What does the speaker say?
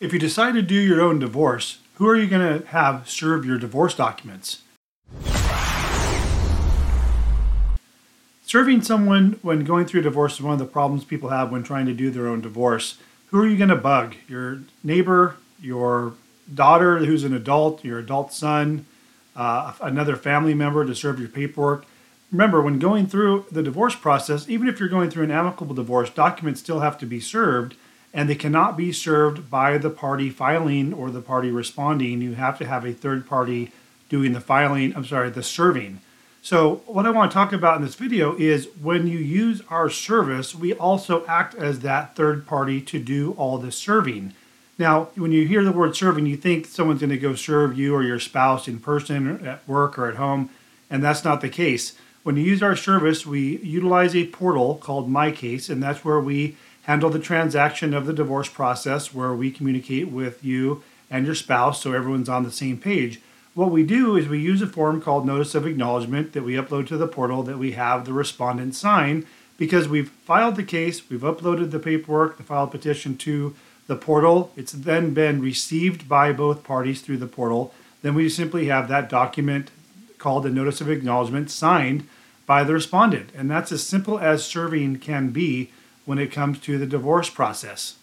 If you decide to do your own divorce, who are you going to have serve your divorce documents? Serving someone when going through a divorce is one of the problems people have when trying to do their own divorce. Who are you going to bug? Your neighbor, your daughter who's an adult, your adult son, uh, another family member to serve your paperwork. Remember, when going through the divorce process, even if you're going through an amicable divorce, documents still have to be served and they cannot be served by the party filing or the party responding. You have to have a third party doing the filing, I'm sorry, the serving. So, what I want to talk about in this video is when you use our service, we also act as that third party to do all the serving. Now, when you hear the word serving, you think someone's going to go serve you or your spouse in person at work or at home, and that's not the case. When you use our service, we utilize a portal called MyCase, and that's where we handle the transaction of the divorce process, where we communicate with you and your spouse so everyone's on the same page. What we do is we use a form called Notice of Acknowledgement that we upload to the portal that we have the respondent sign because we've filed the case, we've uploaded the paperwork, the filed petition to the portal. It's then been received by both parties through the portal. Then we simply have that document called a notice of acknowledgement signed by the respondent. And that's as simple as serving can be when it comes to the divorce process.